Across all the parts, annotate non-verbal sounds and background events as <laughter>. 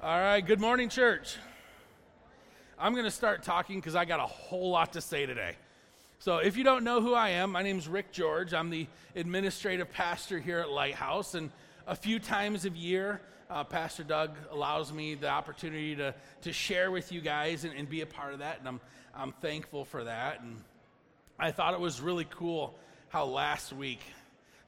All right, good morning, church. I'm going to start talking because I got a whole lot to say today. So, if you don't know who I am, my name is Rick George. I'm the administrative pastor here at Lighthouse, and a few times a year, uh, Pastor Doug allows me the opportunity to, to share with you guys and, and be a part of that, and I'm, I'm thankful for that. And I thought it was really cool how last week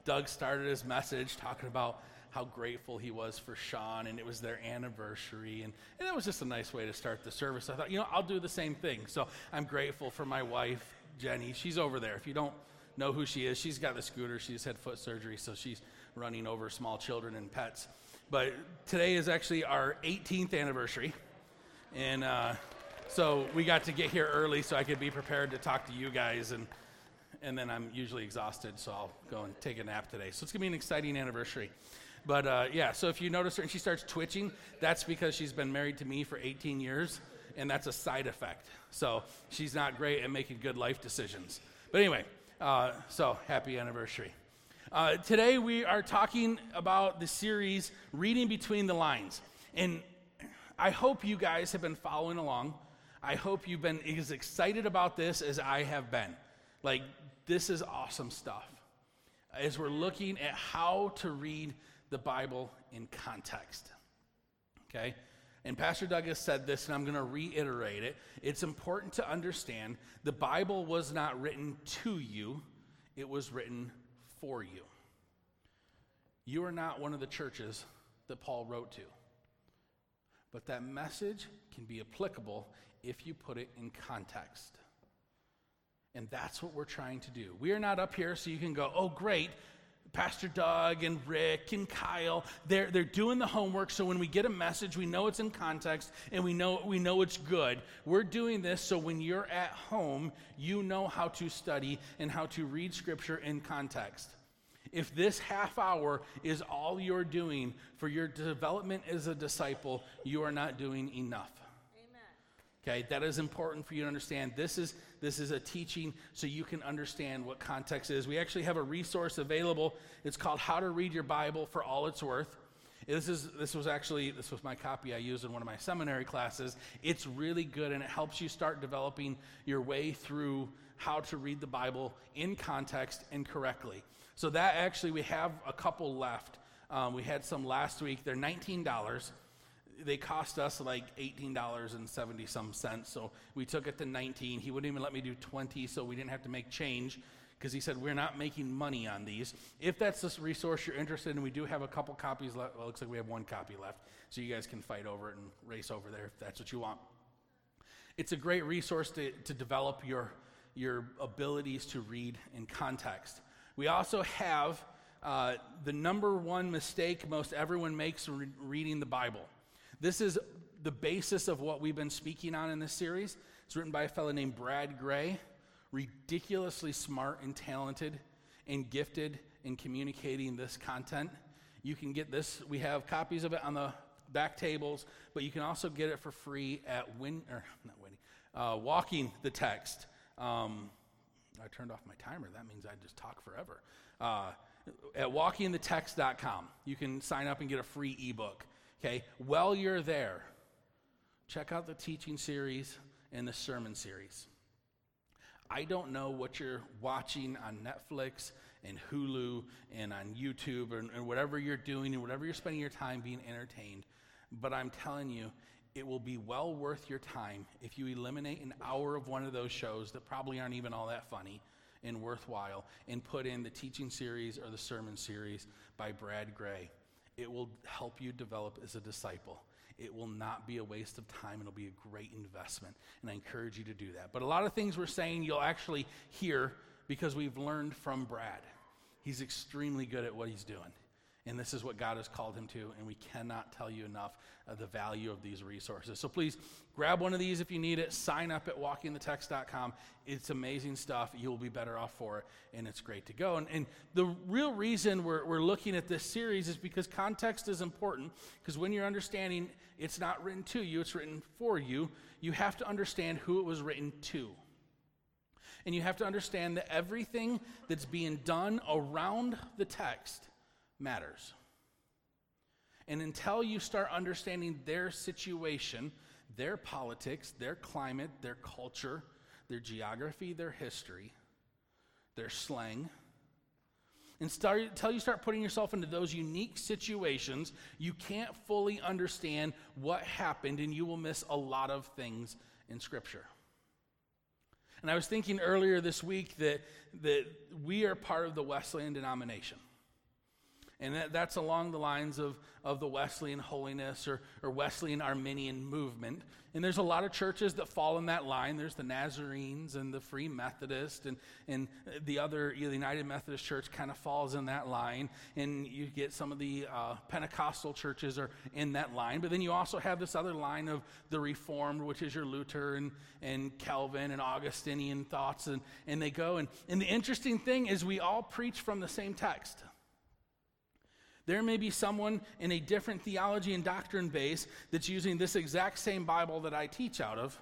Doug started his message talking about how grateful he was for Sean, and it was their anniversary, and, and it was just a nice way to start the service. I thought, you know, I'll do the same thing. So I'm grateful for my wife, Jenny. She's over there. If you don't know who she is, she's got the scooter. She's had foot surgery, so she's running over small children and pets. But today is actually our 18th anniversary, and uh, so we got to get here early so I could be prepared to talk to you guys and and then I'm usually exhausted, so I'll go and take a nap today. So it's gonna be an exciting anniversary. But uh, yeah, so if you notice her and she starts twitching, that's because she's been married to me for 18 years, and that's a side effect. So she's not great at making good life decisions. But anyway, uh, so happy anniversary. Uh, today we are talking about the series Reading Between the Lines. And I hope you guys have been following along. I hope you've been as excited about this as I have been. Like, this is awesome stuff. As we're looking at how to read the Bible in context. Okay? And Pastor Douglas said this, and I'm going to reiterate it. It's important to understand the Bible was not written to you, it was written for you. You are not one of the churches that Paul wrote to. But that message can be applicable if you put it in context. And that's what we're trying to do. We are not up here so you can go, oh, great, Pastor Doug and Rick and Kyle, they're, they're doing the homework. So when we get a message, we know it's in context and we know, we know it's good. We're doing this so when you're at home, you know how to study and how to read Scripture in context. If this half hour is all you're doing for your development as a disciple, you are not doing enough. Okay, that is important for you to understand. This is this is a teaching so you can understand what context is. We actually have a resource available. It's called How to Read Your Bible for All It's Worth. This is this was actually this was my copy I used in one of my seminary classes. It's really good and it helps you start developing your way through how to read the Bible in context and correctly. So that actually we have a couple left. Um, we had some last week. They're nineteen dollars they cost us like $18 and 70 some cents. So we took it to 19. He wouldn't even let me do 20, so we didn't have to make change because he said we're not making money on these. If that's this resource you're interested in, we do have a couple copies left. Well, it looks like we have one copy left, so you guys can fight over it and race over there if that's what you want. It's a great resource to, to develop your, your abilities to read in context. We also have uh, the number one mistake most everyone makes re- reading the Bible. This is the basis of what we've been speaking on in this series. It's written by a fellow named Brad Gray, ridiculously smart and talented and gifted in communicating this content. You can get this, we have copies of it on the back tables, but you can also get it for free at Win, or not Winnie, uh, Walking the Text. Um, I turned off my timer. That means I just talk forever. Uh, at walkingthetext.com, you can sign up and get a free ebook. Okay, while you're there, check out the teaching series and the sermon series. I don't know what you're watching on Netflix and Hulu and on YouTube and, and whatever you're doing and whatever you're spending your time being entertained, but I'm telling you, it will be well worth your time if you eliminate an hour of one of those shows that probably aren't even all that funny and worthwhile and put in the teaching series or the sermon series by Brad Gray. It will help you develop as a disciple. It will not be a waste of time. It'll be a great investment. And I encourage you to do that. But a lot of things we're saying you'll actually hear because we've learned from Brad. He's extremely good at what he's doing. And this is what God has called him to, and we cannot tell you enough of the value of these resources. So please grab one of these if you need it. Sign up at walkingthetext.com. It's amazing stuff. You'll be better off for it, and it's great to go. And, and the real reason we're, we're looking at this series is because context is important, because when you're understanding it's not written to you, it's written for you, you have to understand who it was written to. And you have to understand that everything that's being done around the text matters. And until you start understanding their situation, their politics, their climate, their culture, their geography, their history, their slang, and start, until you start putting yourself into those unique situations, you can't fully understand what happened and you will miss a lot of things in Scripture. And I was thinking earlier this week that, that we are part of the Wesleyan denomination. And that, that's along the lines of, of the Wesleyan holiness or, or Wesleyan Arminian movement. And there's a lot of churches that fall in that line. There's the Nazarenes and the Free Methodist, and, and the other, you know, the United Methodist Church kind of falls in that line. And you get some of the uh, Pentecostal churches are in that line. But then you also have this other line of the Reformed, which is your Luther and, and Calvin and Augustinian thoughts. And, and they go. And, and the interesting thing is, we all preach from the same text. There may be someone in a different theology and doctrine base that's using this exact same Bible that I teach out of,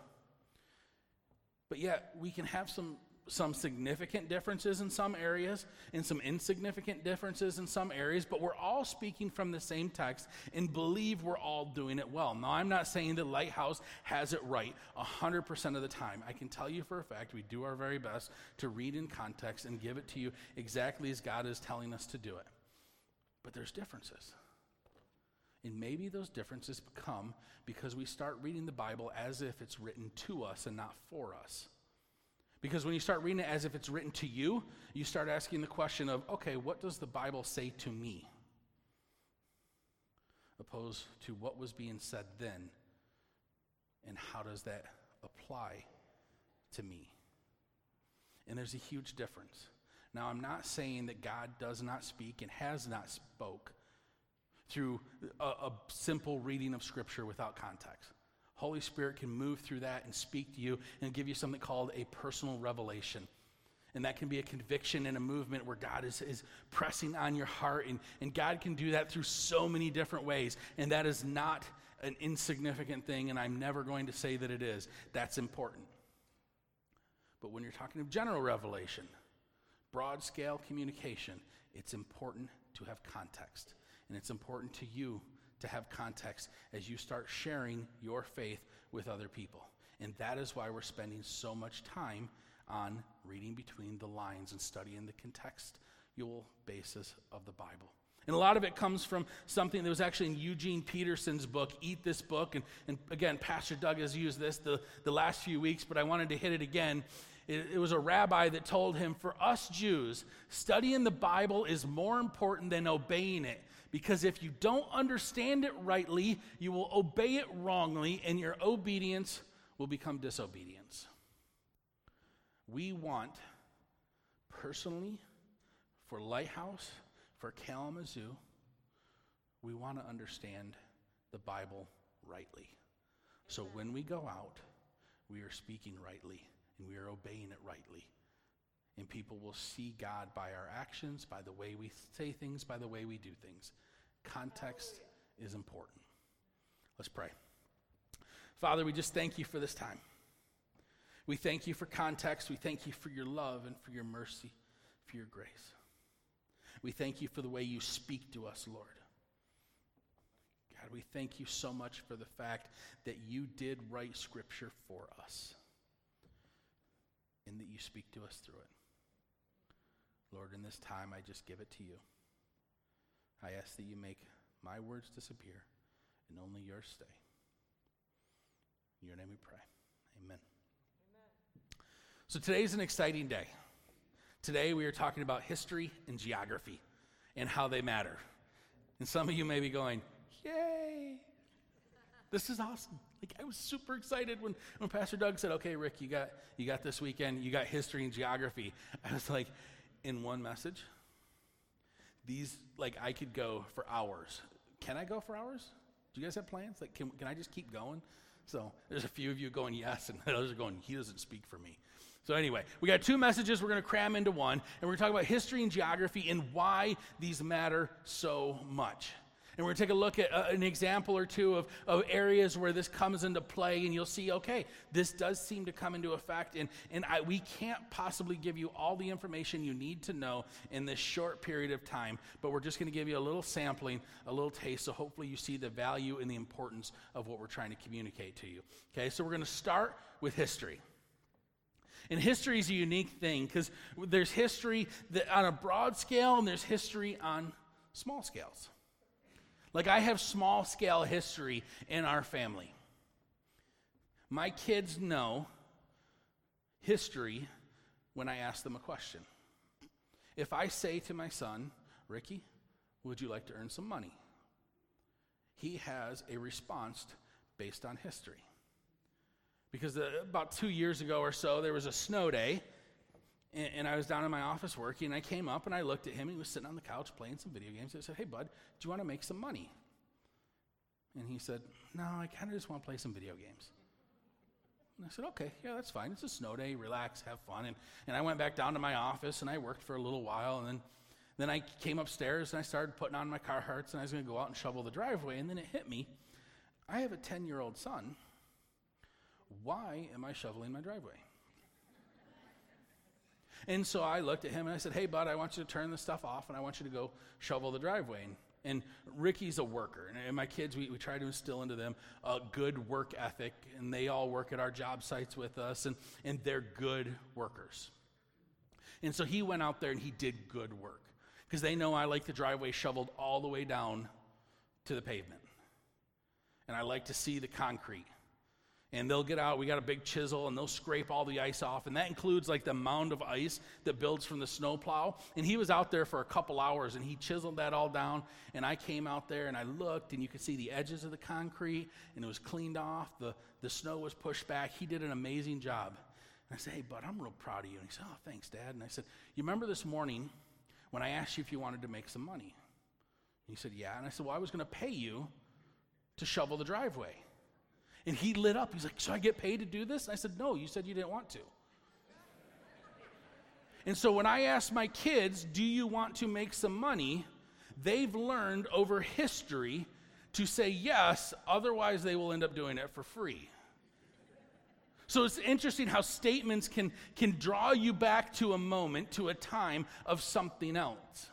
but yet we can have some, some significant differences in some areas and some insignificant differences in some areas, but we're all speaking from the same text and believe we're all doing it well. Now, I'm not saying that Lighthouse has it right 100% of the time. I can tell you for a fact we do our very best to read in context and give it to you exactly as God is telling us to do it. But there's differences. And maybe those differences come because we start reading the Bible as if it's written to us and not for us. Because when you start reading it as if it's written to you, you start asking the question of, okay, what does the Bible say to me? Opposed to what was being said then, and how does that apply to me? And there's a huge difference. Now, I'm not saying that God does not speak and has not spoke through a, a, simple reading of Scripture without context. Holy Spirit can move through that and speak to you and give you something called a personal revelation. And that can be a conviction and a movement where God is, is pressing on your heart. And, and God can do that through so many different ways. And that is not an insignificant thing, and I'm never going to say that it is. That's important. But when you're talking of general revelation, broad scale communication, it's important to have context. And it's important to you to have context as you start sharing your faith with other people. And that is why we're spending so much time on reading between the lines and studying the contextual basis of the Bible. And a lot of it comes from something that was actually in Eugene Peterson's book, Eat This Book. And, and again, Pastor Doug has used this the, the last few weeks, but I wanted to hit it again. It, it was a rabbi that told him, For us Jews, studying the Bible is more important than obeying it. Because if you don't understand it rightly, you will obey it wrongly, and your obedience will become disobedience. We want, personally, for Lighthouse, for Kalamazoo, we want to understand the Bible rightly. So when we go out, we are speaking rightly and we are obeying it rightly. And people will see God by our actions, by the way we say things, by the way we do things. Context is important. Let's pray. Father, we just thank you for this time. We thank you for context. We thank you for your love and for your mercy, for your grace. We thank you for the way you speak to us, Lord. God, we thank you so much for the fact that you did write scripture for us and that you speak to us through it. Lord, in this time, I just give it to you. I ask that you make my words disappear and only yours stay. In your name we pray. Amen. Amen. So today's an exciting day. Today we are talking about history and geography and how they matter. And some of you may be going, Yay! This is awesome. Like I was super excited when, when Pastor Doug said, "Okay, Rick, you got you got this weekend. You got history and geography." I was like, in one message. These like I could go for hours. Can I go for hours? Do you guys have plans? Like, can can I just keep going? So there's a few of you going yes, and <laughs> others are going. He doesn't speak for me. So anyway, we got two messages we're going to cram into one, and we're going to talk about history and geography and why these matter so much. And we're going to take a look at uh, an example or two of, of areas where this comes into play, and you'll see, okay, this does seem to come into effect. And, and I, we can't possibly give you all the information you need to know in this short period of time, but we're just going to give you a little sampling, a little taste, so hopefully you see the value and the importance of what we're trying to communicate to you. Okay, so we're going to start with history. And history is a unique thing because there's history on a broad scale and there's history on small scales. Like, I have small scale history in our family. My kids know history when I ask them a question. If I say to my son, Ricky, would you like to earn some money? He has a response based on history. Because uh, about two years ago or so, there was a snow day, and, and, I was down in my office working, and I came up and I looked at him, and he was sitting on the couch playing some video games. I said, Hey, bud, do you want to make some money? And he said, No, I kind of just want to play some video games. And I said, Okay, yeah, that's fine. It's a snow day, relax, have fun. And, and I went back down to my office, and I worked for a little while, and then then I came upstairs and I started putting on my Carhartts and I was going to go out and shovel the driveway. And then it hit me I have a 10 year old son. Why am I shoveling my driveway? And so I looked at him and I said, Hey, bud, I want you to turn the stuff off and I want you to go shovel the driveway. And, and Ricky's a worker. And my kids, we, we try to instill into them a good work ethic. And they all work at our job sites with us, and, and they're good workers. And so he went out there and he did good work because they know I like the driveway shoveled all the way down to the pavement. And I like to see the concrete. And they'll get out, we got a big chisel, and they'll scrape all the ice off. And that includes like the mound of ice that builds from the snowplow. And he was out there for a couple hours and he chiseled that all down. And I came out there and I looked, and you could see the edges of the concrete, and it was cleaned off. The, the snow was pushed back. He did an amazing job. And I said, Hey, bud, I'm real proud of you. And he said, Oh, thanks, Dad. And I said, You remember this morning when I asked you if you wanted to make some money. And he said, Yeah. And I said, Well, I was going to pay you to shovel the driveway. And he lit up. He's like, Should I get paid to do this? And I said, No, you said you didn't want to. And so when I ask my kids, Do you want to make some money? They've learned over history to say yes, otherwise, they will end up doing it for free. So it's interesting how statements can, can draw you back to a moment, to a time of something else.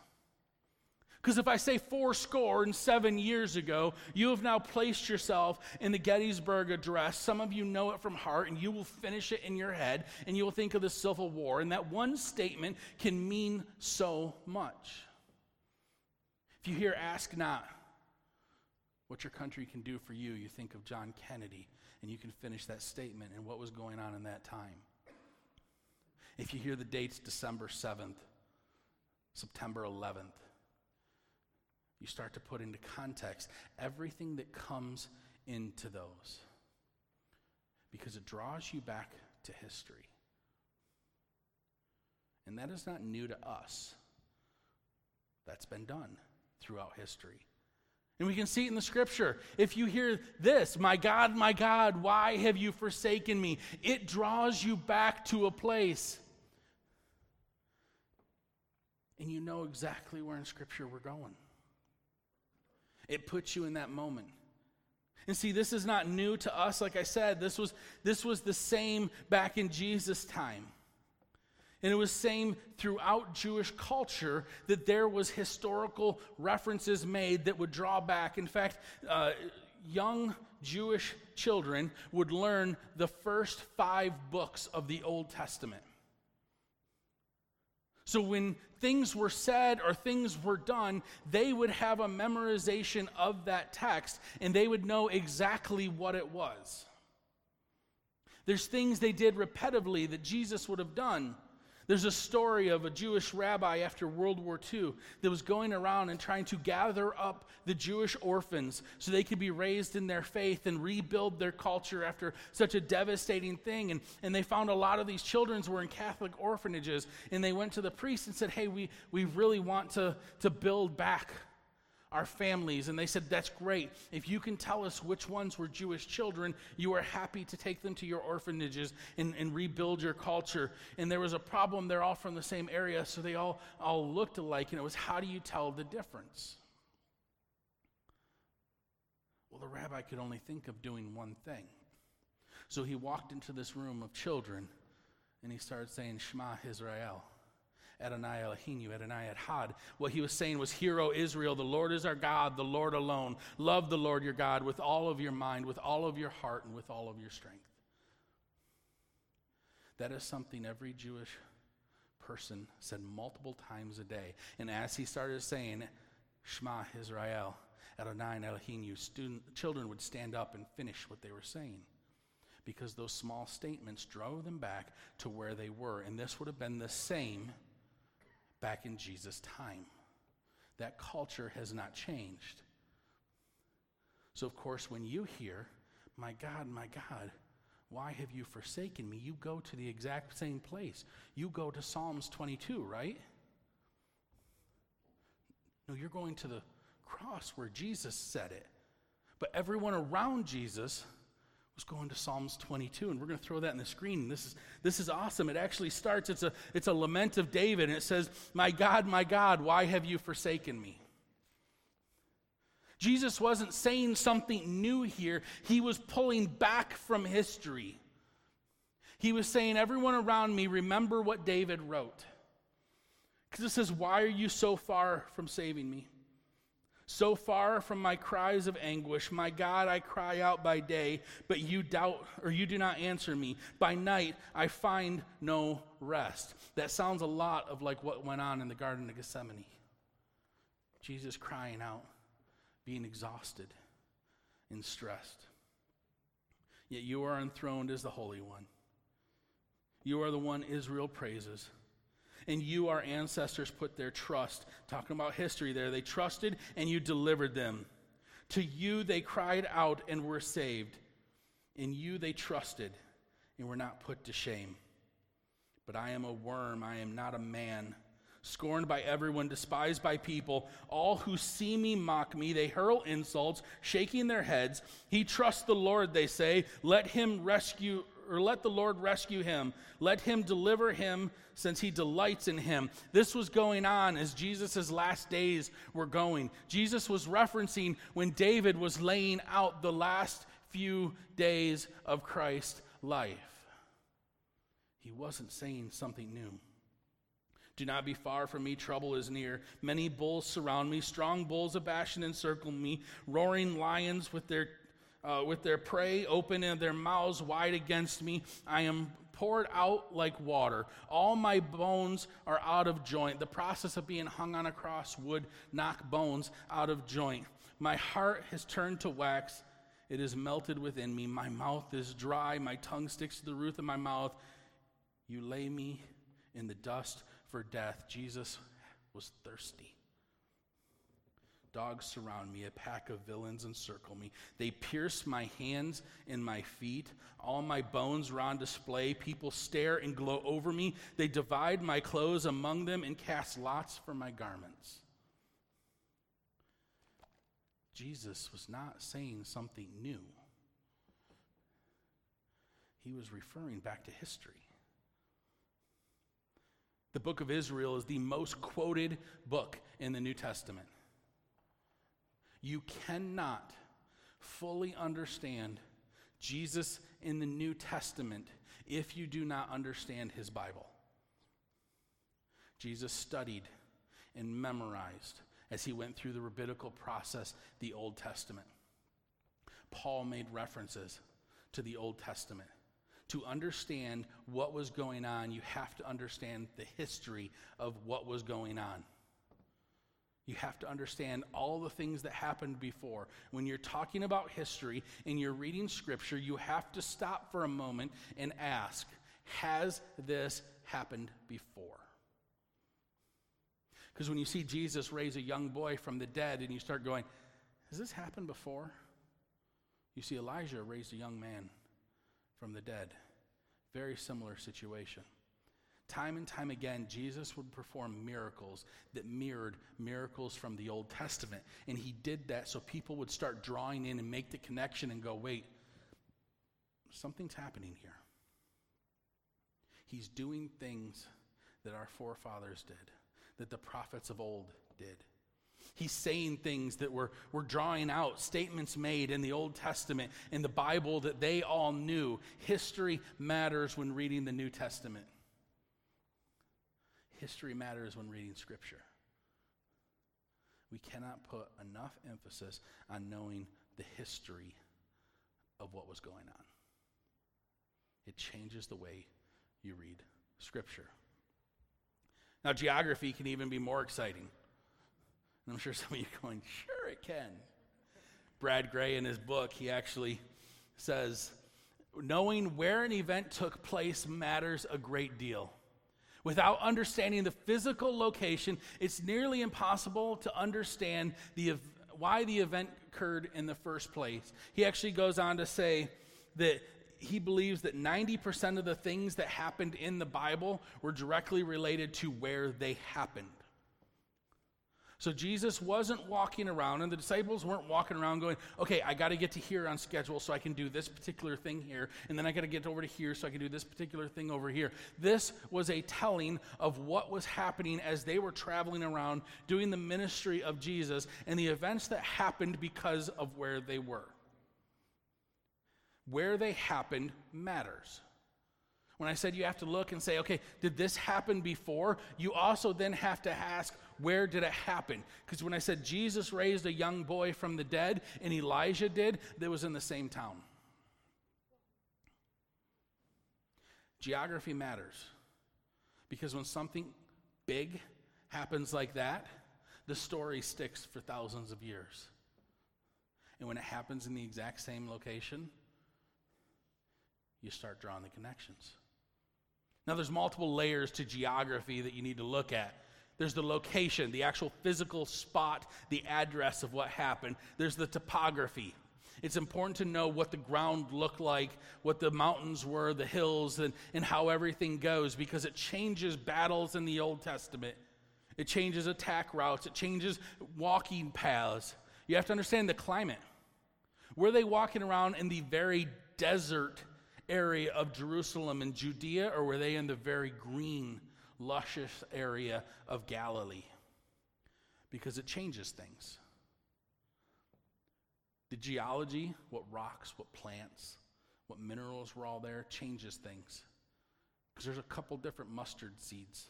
Because if I say four score and seven years ago, you have now placed yourself in the Gettysburg Address. Some of you know it from heart, and you will finish it in your head, and you will think of the Civil War. And that one statement can mean so much. If you hear, ask not what your country can do for you, you think of John Kennedy and you can finish that statement and what was going on in that time. If you hear the dates December 7th, September 11th, you start to put into context everything that comes into those because it draws you back to history. And that is not new to us, that's been done throughout history. And we can see it in the scripture. If you hear this, my God, my God, why have you forsaken me? It draws you back to a place. And you know exactly where in scripture we're going. It puts you in that moment. And see, this is not new to us. Like I said, this was, this was the same back in Jesus' time. And it was same throughout Jewish culture that there was historical references made that would draw back. In fact, uh, young Jewish children would learn the first five books of the Old Testament. So when things were said or things were done, they would have a memorization of that text and they would know exactly what it was. There's things they did repetitively that Jesus would have done. There's a story of a Jewish rabbi after World War II that was going around and trying to gather up the Jewish orphans so they could be raised in their faith and rebuild their culture after such a devastating thing. And, and they found a lot of these children were in Catholic orphanages. And they went to the priest and said, Hey, we, we really want to, to build back our families. And they said, That's great. If you can tell us which ones were Jewish children, you are happy to take them to your orphanages and, and rebuild your culture. And there was a problem. They're all from the same area, so they all, all looked alike. And it was, How do you tell the difference? Well, the rabbi could only think of doing one thing. So he walked into this room of children and he started saying, Shema Israel. Adonai Eloheinu, Adonai Echad. What he was saying was, Hear, O Israel, the Lord is our God, the Lord alone. Love the Lord your God with all of your mind, with all of your heart, and with all of your strength. That is something every Jewish person said multiple times a day. And as he started saying, Shema Israel, Adonai Eloheinu, student, children would stand up and finish what they were saying because those small statements drove them back to where they were. And this would have been the same back in Jesus' time. That culture has not changed. So, of course, when you hear, My God, my God, why have you forsaken me? You go to the exact same place. You go to Psalms 22, right? No, you're going to the cross where Jesus said it. But everyone around Jesus was going to Psalms 22, and we're going to throw that in the screen. This is, this is awesome. It actually starts, it's a, it's a lament of David, and it says, My God, my God, why have you forsaken me? Jesus wasn't saying something new here, he was pulling back from history. He was saying, Everyone around me, remember what David wrote. Because it says, Why are you so far from saving me? So far from my cries of anguish, my God, I cry out by day, but you doubt or you do not answer me. By night, I find no rest. That sounds a lot of like what went on in the Garden of Gethsemane. Jesus crying out, being exhausted and stressed. Yet you are enthroned as the Holy One. You are the one Israel praises and you, our ancestors, put their trust. Talking about history there, they trusted and you delivered them. To you they cried out and were saved. In you they trusted and were not put to shame. But I am a worm, I am not a man. Scorned by everyone, despised by people. All who see me mock me. They hurl insults, shaking their heads. He trusts the Lord, they say. Let him rescue or let the Lord rescue him. Let him deliver him since he delights in him. This was going on as Jesus' last days were going. Jesus was referencing when David was laying out the last few days of Christ's life. He wasn't saying something new. Do not be far from me, trouble is near. Many bulls surround me, strong bulls of Bashan encircle me, roaring lions with their uh, with their prey open and their mouths wide against me. I am poured out like water. All my bones are out of joint. The process of being hung on a cross would knock bones out of joint. My heart has turned to wax. It is melted within me. My mouth is dry. My tongue sticks to the roof of my mouth. You lay me in the dust for death. Jesus was thirsty. Dogs surround me, a pack of villains encircle me. They pierce my hands and my feet. All my bones are on display. People stare and gloat over me. They divide my clothes among them and cast lots for my garments. Jesus was not saying something new, he was referring back to history. The book of Israel is the most quoted book in the New Testament. You cannot fully understand Jesus in the New Testament if you do not understand his Bible. Jesus studied and memorized as he went through the rabbinical process, the Old Testament. Paul made references to the Old Testament. To understand what was going on, you have to understand the history of what was going on. You have to understand all the things that happened before. When you're talking about history and you're reading scripture, you have to stop for a moment and ask Has this happened before? Because when you see Jesus raise a young boy from the dead and you start going, Has this happened before? You see Elijah raised a young man from the dead. Very similar situation. Time and time again, Jesus would perform miracles that mirrored miracles from the Old Testament. And he did that so people would start drawing in and make the connection and go, wait, something's happening here. He's doing things that our forefathers did, that the prophets of old did. He's saying things that were, were drawing out statements made in the Old Testament, in the Bible that they all knew. History matters when reading the New Testament. History matters when reading Scripture. We cannot put enough emphasis on knowing the history of what was going on. It changes the way you read Scripture. Now, geography can even be more exciting. And I'm sure some of you are going, sure it can. Brad Gray, in his book, he actually says, knowing where an event took place matters a great deal. Without understanding the physical location, it's nearly impossible to understand the, why the event occurred in the first place. He actually goes on to say that he believes that 90% of the things that happened in the Bible were directly related to where they happened. So Jesus wasn't walking around, and the disciples weren't walking around going, okay, I got to get to here on schedule so I can do this particular thing here, and then I got to get over to here so I can do this particular thing over here. This was a telling of what was happening as they were traveling around doing the ministry of Jesus and the events that happened because of where they were. Where they happened matters. When I said you have to look and say, okay, did this happen before? You also then have to ask, where did it happen? Because when I said Jesus raised a young boy from the dead and Elijah did, that was in the same town. Geography matters because when something big happens like that, the story sticks for thousands of years. And when it happens in the exact same location, you start drawing the connections. Now, there's multiple layers to geography that you need to look at. There's the location, the actual physical spot, the address of what happened. There's the topography. It's important to know what the ground looked like, what the mountains were, the hills, and, and how everything goes because it changes battles in the Old Testament. It changes attack routes, it changes walking paths. You have to understand the climate. Were they walking around in the very desert area of Jerusalem and Judea, or were they in the very green luscious area of Galilee because it changes things. The geology, what rocks, what plants, what minerals were all there, changes things. Because there's a couple different mustard seeds.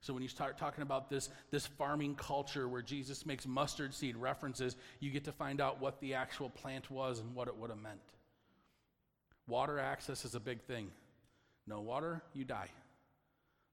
So when you start talking about this, this farming culture where Jesus makes mustard seed references, you get to find out what the actual plant was and what it would have meant. Water access is a big thing. No water, you die.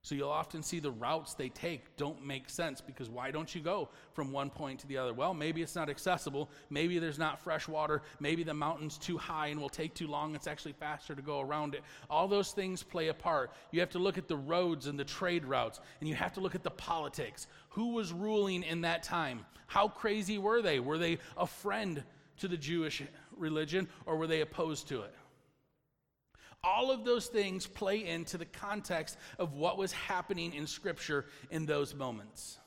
So you'll often see the routes they take don't make sense because why don't you go from one point to the other? Well, maybe it's not accessible. Maybe there's not fresh water. Maybe the mountain's too high and will take too long. It's actually faster to go around it. All those things play a part. You have to look at the roads and the trade routes, and you have to look at the politics. Who was ruling in that time? How crazy were they? Were they a friend to the Jewish religion or were they opposed to it? All of those things play into the context of what was happening in Scripture in those moments.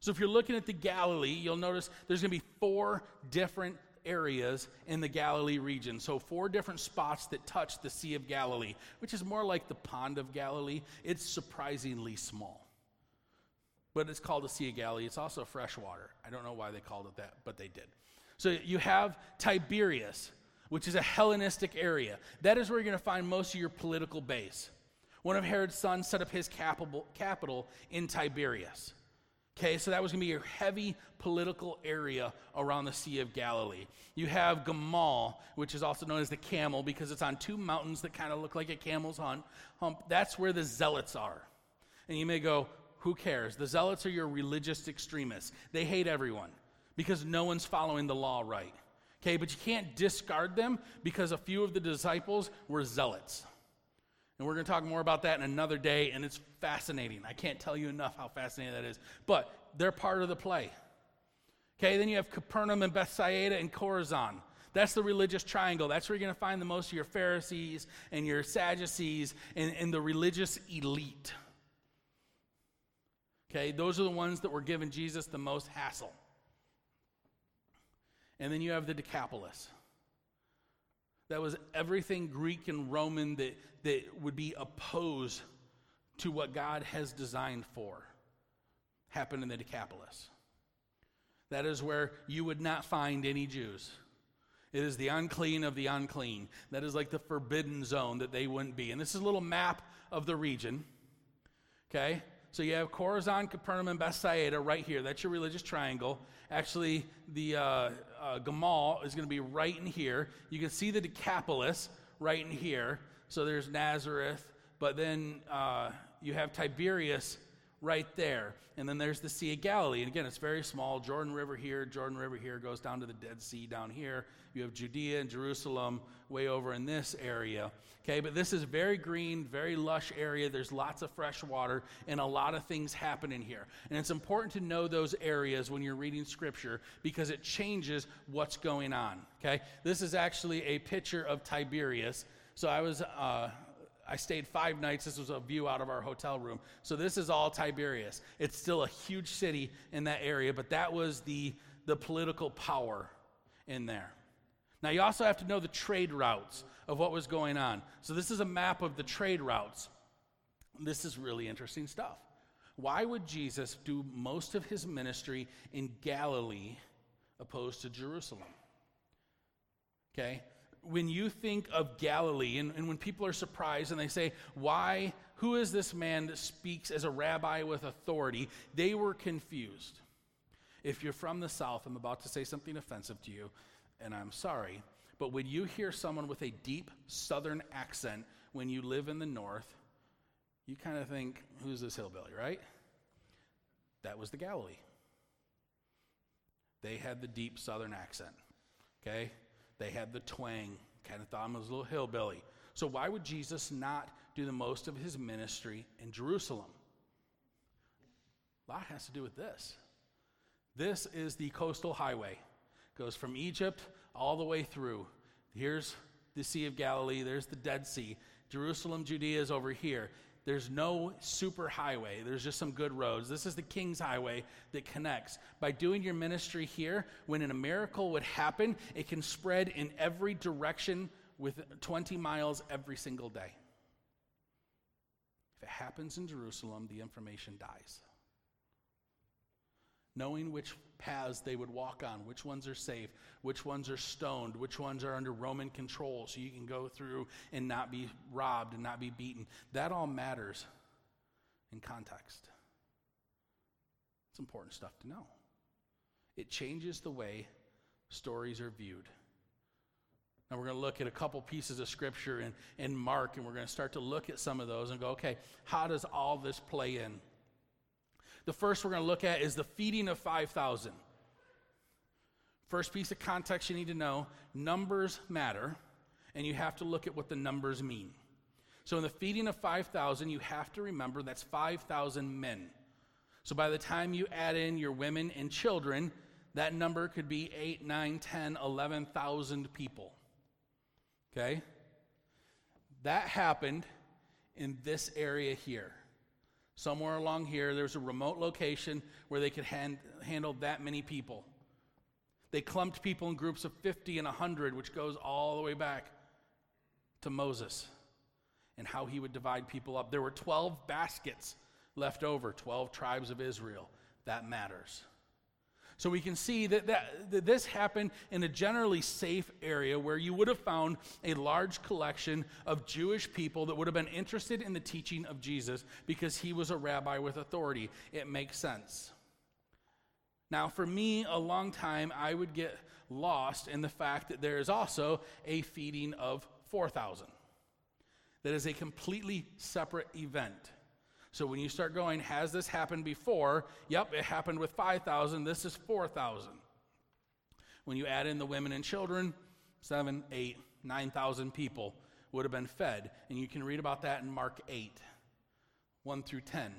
So, if you're looking at the Galilee, you'll notice there's going to be four different areas in the Galilee region. So, four different spots that touch the Sea of Galilee, which is more like the Pond of Galilee. It's surprisingly small. But it's called the Sea of Galilee. It's also freshwater. I don't know why they called it that, but they did. So, you have Tiberias which is a Hellenistic area. That is where you're going to find most of your political base. One of Herod's sons set up his capital, in Tiberias. Okay, so that was going to be your heavy political area around the Sea of Galilee. You have Gamal, which is also known as the camel because it's on two mountains that kind of look like a camel's hump. That's where the zealots are. And you may go, who cares? The zealots are your religious extremists. They hate everyone because no one's following the law right. Okay, but you can't discard them because a few of the disciples were zealots. And we're going to talk more about that in another day, and it's fascinating. I can't tell you enough how fascinating that is. But they're part of the play. Okay, then you have Capernaum and Bethsaida and Chorazin. That's the religious triangle. That's where you're going to find the most of your Pharisees and your Sadducees and, and the religious elite. Okay, those are the ones that were giving Jesus the most hassle. And then you have the Decapolis. That was everything Greek and Roman that, that would be opposed to what God has designed for happened in the Decapolis. That is where you would not find any Jews. It is the unclean of the unclean. That is like the forbidden zone that they wouldn't be. And this is a little map of the region. Okay? So you have Chorazin, Capernaum, and Bethsaida right here. That's your religious triangle. Actually, the uh, uh, Gamal is going to be right in here. You can see the Decapolis right in here. So there's Nazareth, but then uh, you have Tiberias right there. And then there's the Sea of Galilee. And again, it's very small. Jordan River here, Jordan River here goes down to the Dead Sea down here. You have Judea and Jerusalem way over in this area. Okay, but this is very green, very lush area. There's lots of fresh water and a lot of things happening here. And it's important to know those areas when you're reading scripture because it changes what's going on. Okay, this is actually a picture of Tiberias. So I was. Uh, I stayed five nights. This was a view out of our hotel room. So this is all Tiberias. It's still a huge city in that area, but that was the, the political power in there. Now, you also have to know the trade routes of what was going on. So, this is a map of the trade routes. This is really interesting stuff. Why would Jesus do most of his ministry in Galilee opposed to Jerusalem? Okay? When you think of Galilee, and, and when people are surprised and they say, Why, who is this man that speaks as a rabbi with authority? They were confused. If you're from the South, I'm about to say something offensive to you and I'm sorry, but when you hear someone with a deep southern accent when you live in the north, you kind of think, who's this hillbilly, right? That was the Galilee. They had the deep southern accent, okay? They had the twang, kind of thought him was a little hillbilly. So, why would Jesus not do the most of his ministry in Jerusalem? A lot has to do with this. This is the coastal highway goes from Egypt all the way through. Here's the Sea of Galilee, there's the Dead Sea. Jerusalem, Judea is over here. There's no super highway. There's just some good roads. This is the King's Highway that connects. By doing your ministry here, when a miracle would happen, it can spread in every direction with 20 miles every single day. If it happens in Jerusalem, the information dies knowing which paths they would walk on, which ones are safe, which ones are stoned, which ones are under Roman control, so you can go through and not be robbed and not be beaten. That all matters in context. It's important stuff to know. It changes the way stories are viewed. Now, we're going to look at a couple pieces of scripture in, in Mark, and we're going to start to look at some of those and go, okay, how does all this play in? The first we're going to look at is the feeding of 5,000. First piece of context you need to know numbers matter, and you have to look at what the numbers mean. So, in the feeding of 5,000, you have to remember that's 5,000 men. So, by the time you add in your women and children, that number could be 8, 9, 10, 11,000 people. Okay? That happened in this area here. Somewhere along here, there's a remote location where they could hand, handle that many people. They clumped people in groups of 50 and 100, which goes all the way back to Moses and how he would divide people up. There were 12 baskets left over, 12 tribes of Israel. That matters. So we can see that, that, that, this happened in a generally safe area where you would have found a large collection of Jewish people that would have been interested in the teaching of Jesus because he was a rabbi with authority. It makes sense. Now, for me, a long time, I would get lost in the fact that there is also a feeding of 4,000. That is a completely separate event. So when you start going, has this happened before? Yep, it happened with 5,000. This is 4,000. When you add in the women and children, seven, eight, 9,000 people would have been fed. And you can read about that in Mark 8, 1 through 10.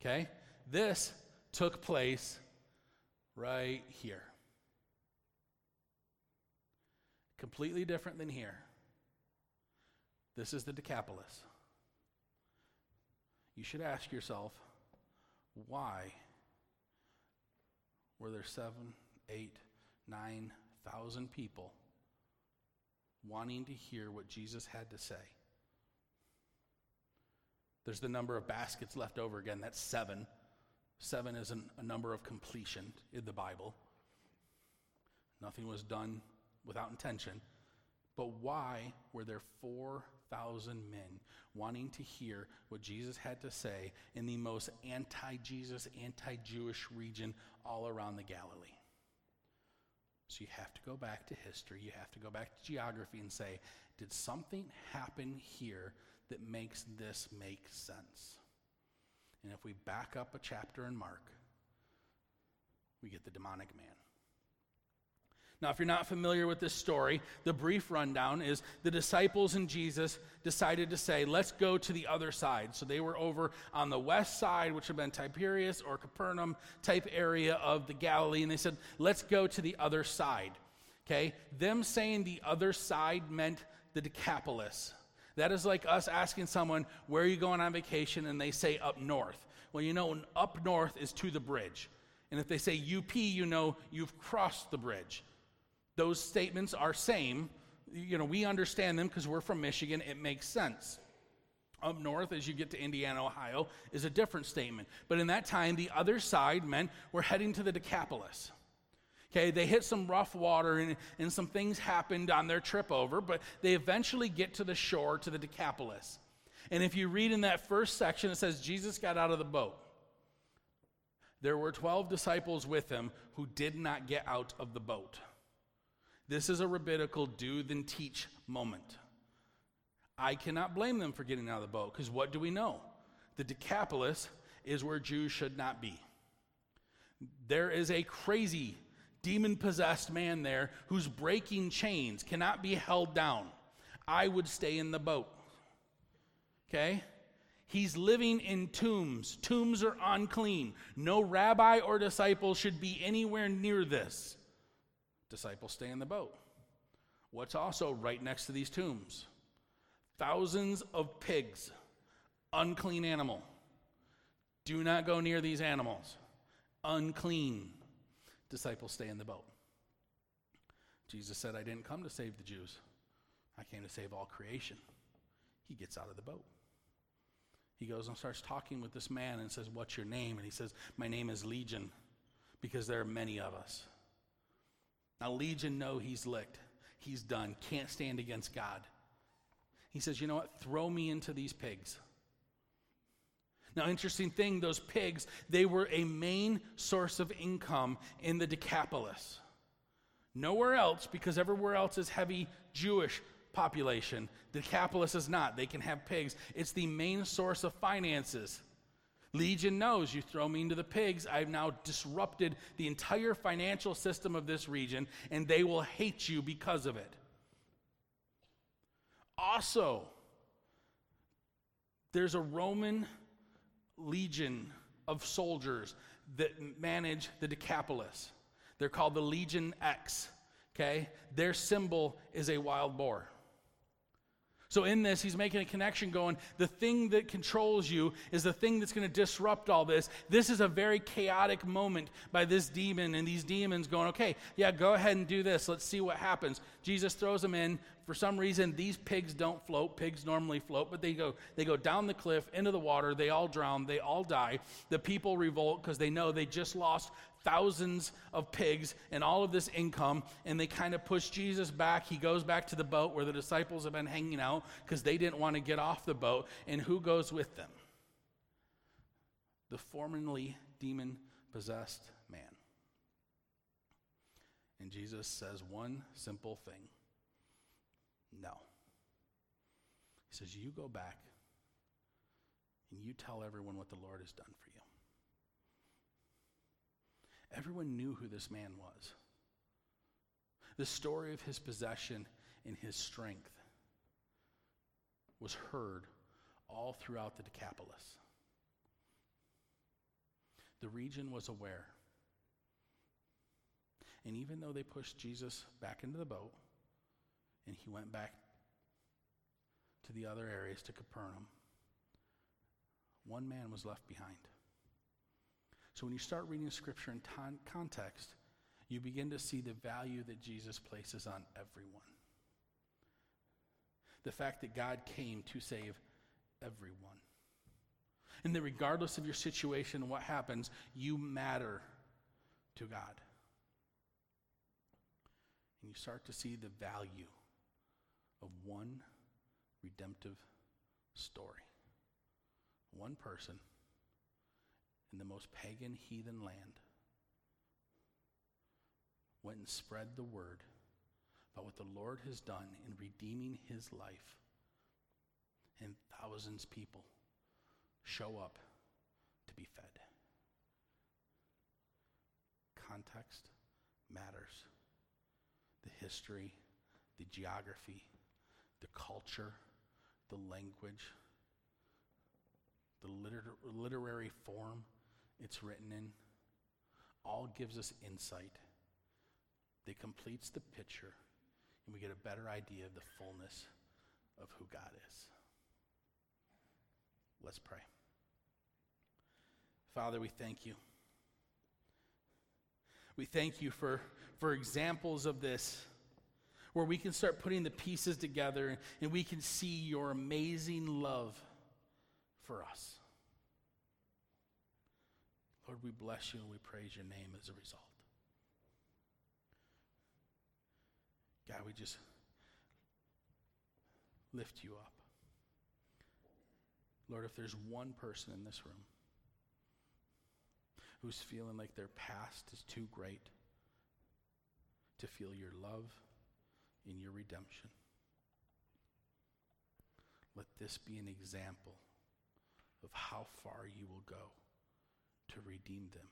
Okay? This took place right here. Completely different than here. This is the Decapolis you should ask yourself why were there seven, eight, nine thousand people wanting to hear what Jesus had to say? There's the number of baskets left over again, that's seven. Seven is an, a number of completion in the Bible. Nothing was done without intention. But why were there 4,000 men wanting to hear what Jesus had to say in the most anti Jesus, anti Jewish region all around the Galilee? So you have to go back to history, you have to go back to geography and say, did something happen here that makes this make sense? And if we back up a chapter in Mark, we get the demonic man. Now, if you're not familiar with this story, the brief rundown is the disciples and Jesus decided to say, let's go to the other side. So they were over on the west side, which had been Tiberias or Capernaum type area of the Galilee, and they said, let's go to the other side. Okay? Them saying the other side meant the Decapolis. That is like us asking someone, where are you going on vacation? And they say up north. Well, you know, up north is to the bridge. And if they say UP, you know you've crossed the bridge. Those statements are same. You know, we understand them because we're from Michigan. It makes sense. Up north, as you get to Indiana, Ohio, is a different statement. But in that time, the other side meant we're heading to the Decapolis. Okay, they hit some rough water and, and some things happened on their trip over, but they eventually get to the shore, to the Decapolis. And if you read in that first section, it says Jesus got out of the boat. There were 12 disciples with him who did not get out of the boat. This is a rabbinical do then teach moment. I cannot blame them for getting out of the boat because what do we know? The Decapolis is where Jews should not be. There is a crazy, demon possessed man there who's breaking chains, cannot be held down. I would stay in the boat. Okay? He's living in tombs. Tombs are unclean. No rabbi or disciple should be anywhere near this. Disciples stay in the boat. What's also right next to these tombs? Thousands of pigs, unclean animal. Do not go near these animals. Unclean. Disciples stay in the boat. Jesus said, I didn't come to save the Jews, I came to save all creation. He gets out of the boat. He goes and starts talking with this man and says, What's your name? And he says, My name is Legion, because there are many of us. Now, Legion know he's licked. He's done. Can't stand against God. He says, You know what? Throw me into these pigs. Now, interesting thing, those pigs, they were a main source of income in the Decapolis. Nowhere else, because everywhere else is heavy Jewish population. The Decapolis is not. They can have pigs. It's the main source of finances. Legion knows you throw me into the pigs, I've now disrupted the entire financial system of this region, and they will hate you because of it. Also, there's a Roman legion of soldiers that manage the Decapolis. They're called the Legion X. Okay? Their symbol is a wild boar. So, in this, he's making a connection going, the thing that controls you is the thing that's going to disrupt all this. This is a very chaotic moment by this demon and these demons going, okay, yeah, go ahead and do this. Let's see what happens. Jesus throws them in. For some reason, these pigs don't float. Pigs normally float, but they go, they go down the cliff into the water. They all drown. They all die. The people revolt because they know they just lost thousands of pigs and all of this income, and they kind of push Jesus back. He goes back to the boat where the disciples have been hanging out because they didn't want to get off the boat. And who goes with them? The formerly demon possessed man. And Jesus says one simple thing no. He says, You go back and you tell everyone what the Lord has done for you. Everyone knew who this man was. The story of his possession and his strength was heard all throughout the Decapolis. The region was aware. And even though they pushed Jesus back into the boat and he went back to the other areas, to Capernaum, one man was left behind. So when you start reading scripture in ton- context, you begin to see the value that Jesus places on everyone. The fact that God came to save everyone. and that regardless of your situation and what happens, you matter to God. And you start to see the value of one redemptive story. One person in the most pagan heathen land went and spread the word about what the Lord has done in redeeming his life. And thousands of people show up to be fed. Context matters. The history, the geography, the culture, the language, the liter- literary form it's written in, all gives us insight that completes the picture, and we get a better idea of the fullness of who God is. Let's pray. Father, we thank you. We thank you for, for examples of this where we can start putting the pieces together and we can see your amazing love for us. Lord, we bless you and we praise your name as a result. God, we just lift you up. Lord, if there's one person in this room who's feeling like their past is too great to feel your love in your redemption. Let this be an example of how far you will go to redeem them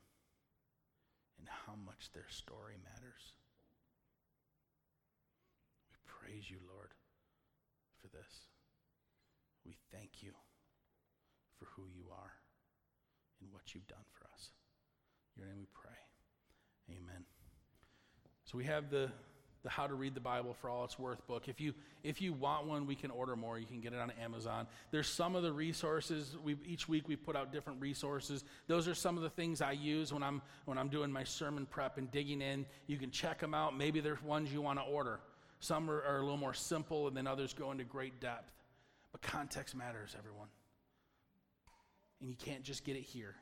and how much their story matters. We praise you, Lord, for this. We thank you for who you are and what you've done for us. In your name we pray. Amen. So we have the the How to Read the Bible for All It's Worth book. If you if you want one, we can order more. You can get it on Amazon. There's some of the resources. We each week we put out different resources. Those are some of the things I use when I'm when I'm doing my sermon prep and digging in. You can check them out. Maybe there's ones you want to order. Some are, are a little more simple, and then others go into great depth. But context matters, everyone. And you can't just get it here.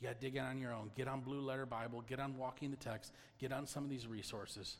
You got to dig in on your own. Get on Blue Letter Bible. Get on Walking the Text. Get on some of these resources.